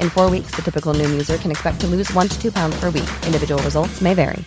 In four weeks, the typical Noom user can expect to lose one to two pounds per week. Individual results may vary.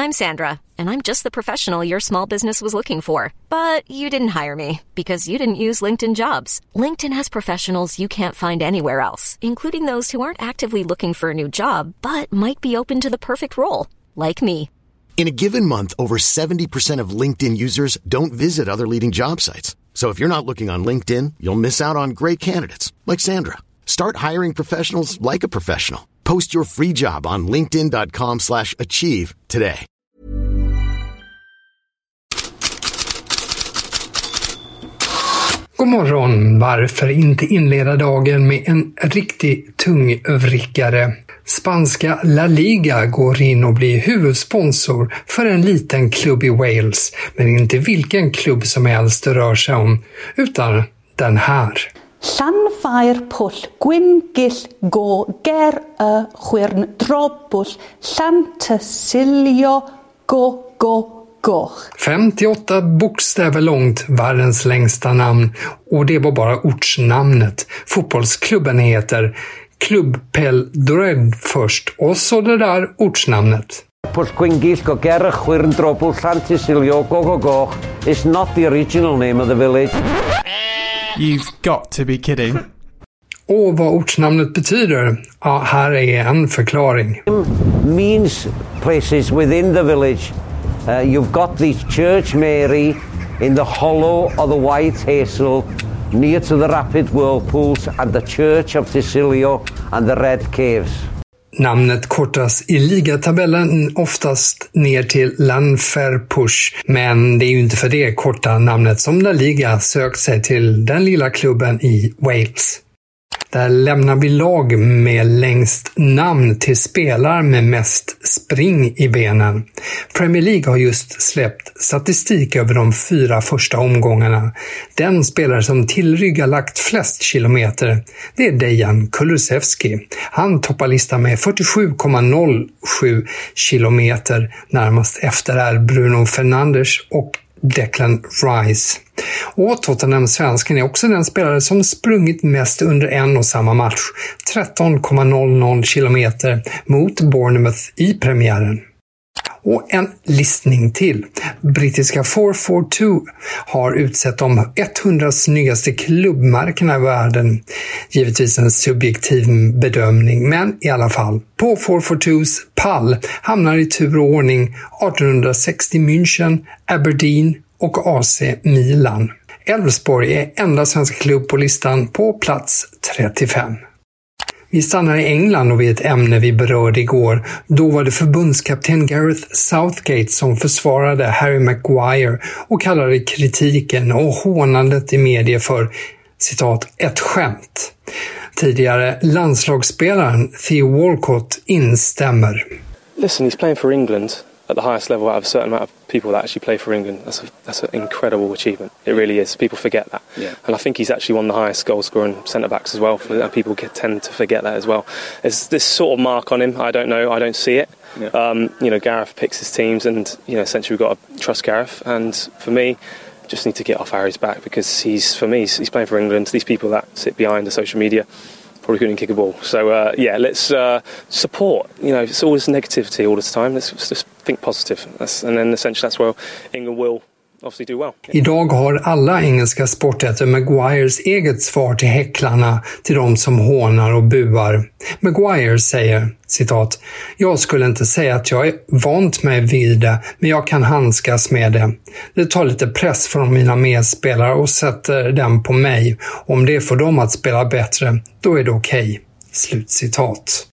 I'm Sandra, and I'm just the professional your small business was looking for. But you didn't hire me because you didn't use LinkedIn jobs. LinkedIn has professionals you can't find anywhere else, including those who aren't actively looking for a new job but might be open to the perfect role, like me. In a given month, over 70% of LinkedIn users don't visit other leading job sites. So if you're not looking on LinkedIn, you'll miss out on great candidates like Sandra. Start hiring professionals like a professional. Post your free job on linkedin.com slash achieve today. God morgon! Varför inte inleda dagen med en riktig tungövrickare? Spanska La Liga går in och blir huvudsponsor för en liten klubb i Wales, men inte vilken klubb som helst det rör sig om, utan den här. Llanfair pwll gwyngill go ger y chwyrn drobwll Llantysilio go go goch. 58 bokstäver långt, världens längsta namn, och det var bara ortsnamnet. Fotbollsklubben heter Club Pel Dred först, och så det där ortsnamnet. Pwllgwyngill go ger y chwyrn drobl Llantysilio go go goch is not the original name of the village. You've got to be kidding. Och vad ortsnamnet betyder? Ja, här är en förklaring. means places within the village. Uh, you've got the Church Mary in the hollow of the White Hazel near to the rapid whirlpools and the Church of Tisilio and the Red Caves. Namnet kortas i ligatabellen oftast ner till Lanferpush, men det är ju inte för det korta namnet som La Liga sökt sig till den lilla klubben i Wales. Där lämnar vi lag med längst namn till spelare med mest spring i benen. Premier League har just släppt statistik över de fyra första omgångarna. Den spelare som tillryggalagt flest kilometer, det är Dejan Kulusevski. Han toppar listan med 47,07 kilometer. Närmast efter är Bruno Fernandes och Declan Rice. Och Tottenham-svensken är också den spelare som sprungit mest under en och samma match, 13,00 kilometer mot Bournemouth i premiären. Och en listning till. Brittiska 442 har utsett de 100 snyggaste klubbmärkena i världen. Givetvis en subjektiv bedömning, men i alla fall. På 442s pall hamnar i tur och ordning 1860 München, Aberdeen och AC Milan. Elfsborg är enda svenska klubb på listan på plats 35. Vi stannar i England och vid ett ämne vi berörde igår. Då var det förbundskapten Gareth Southgate som försvarade Harry Maguire och kallade kritiken och hånandet i media för citat, ett skämt. Tidigare landslagsspelaren Theo Walcott instämmer. Listen, he's playing for England at the highest level out of a certain amount of people that actually play for England. That's, a, that's an incredible achievement. It really is. People forget that. Yeah. And I think he's actually one of the highest goal scoring centre backs as well. And people tend to forget that as well. There's this sort of mark on him. I don't know. I don't see it. Yeah. Um, you know, Gareth picks his teams, and you know, essentially we've got to trust Gareth. And for me, just need to get off Harry's back because he's for me he's, he's playing for England. These people that sit behind the social media probably couldn't kick a ball. So uh, yeah, let's uh, support. You know, it's always negativity all the time. Let's, let's just think positive. That's, and then essentially that's where England will. Idag har alla engelska sportätter Maguires eget svar till häcklarna, till de som hånar och buar. Maguire säger citat, “Jag skulle inte säga att jag är vant mig vid det, men jag kan handskas med det. Det tar lite press från mina medspelare och sätter den på mig. Om det får dem att spela bättre, då är det okej.” Okay. Slutcitat.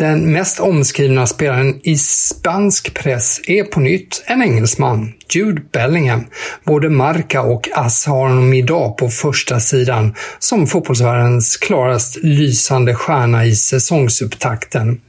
Den mest omskrivna spelaren i spansk press är på nytt en engelsman, Jude Bellingham. Både Marca och Ass har honom idag på första sidan som fotbollsvärldens klarast lysande stjärna i säsongsupptakten.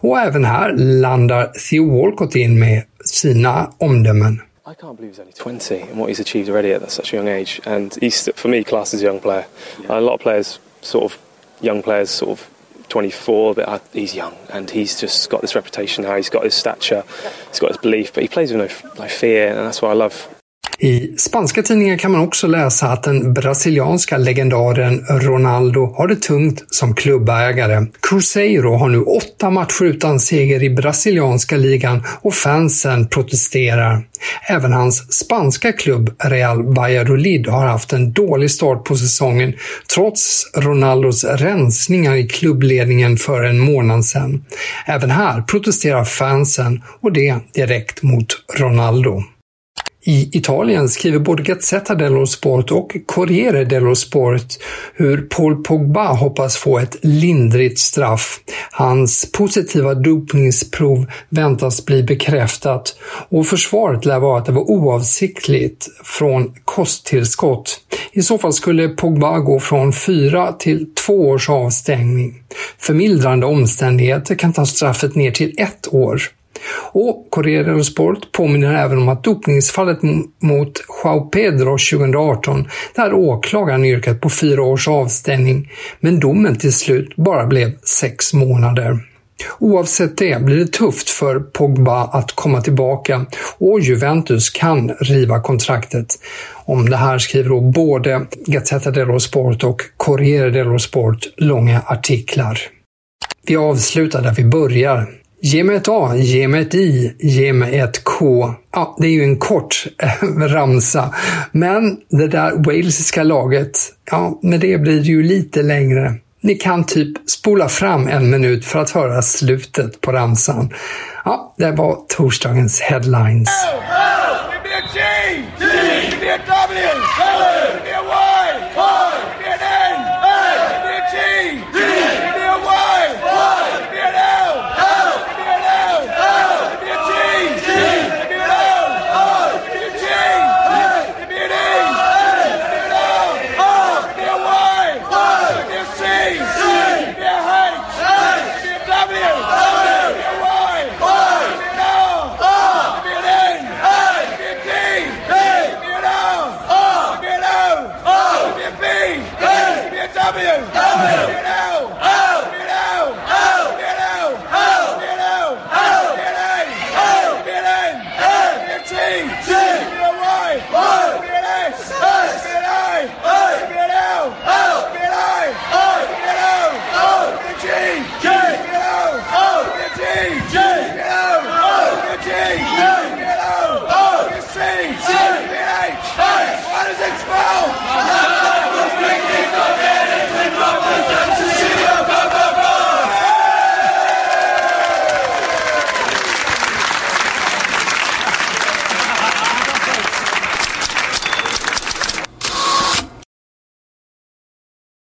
Och även här landar Theo Walcott in med sina omdömen. I can't believe he's only 20 and what he's achieved already at such a young age. And he's, for me, classed as a young player. A lot of players, sort of young players, sort of 24, but he's young and he's just got this reputation now. He's got his stature, he's got his belief, but he plays with no, no fear, and that's what I love. I spanska tidningar kan man också läsa att den brasilianska legendaren Ronaldo har det tungt som klubbägare. Cruzeiro har nu åtta matcher utan seger i brasilianska ligan och fansen protesterar. Även hans spanska klubb Real Valladolid har haft en dålig start på säsongen trots Ronaldos rensningar i klubbledningen för en månad sedan. Även här protesterar fansen och det direkt mot Ronaldo. I Italien skriver både Gazzetta dello Sport och Corriere dello Sport hur Paul Pogba hoppas få ett lindrigt straff. Hans positiva dopningsprov väntas bli bekräftat och försvaret lär vara att det var oavsiktligt från kosttillskott. I så fall skulle Pogba gå från fyra till två års avstängning. Förmildrande omständigheter kan ta straffet ner till ett år. Och Corriere dello Sport påminner även om att dopningsfallet mot Joao Pedro 2018, där åklagaren yrkat på fyra års avstängning, men domen till slut bara blev sex månader. Oavsett det blir det tufft för Pogba att komma tillbaka och Juventus kan riva kontraktet. Om det här skriver då både Gazzetta dello Sport och Corriere dello Sport långa artiklar. Vi avslutar där vi börjar. Ge mig ett A, ge mig ett I, ge mig ett K. Ja, det är ju en kort ramsa. Men det där walesiska laget, ja, med det blir det ju lite längre. Ni kan typ spola fram en minut för att höra slutet på ramsan. Ja, det var torsdagens headlines. Oh, Oh, What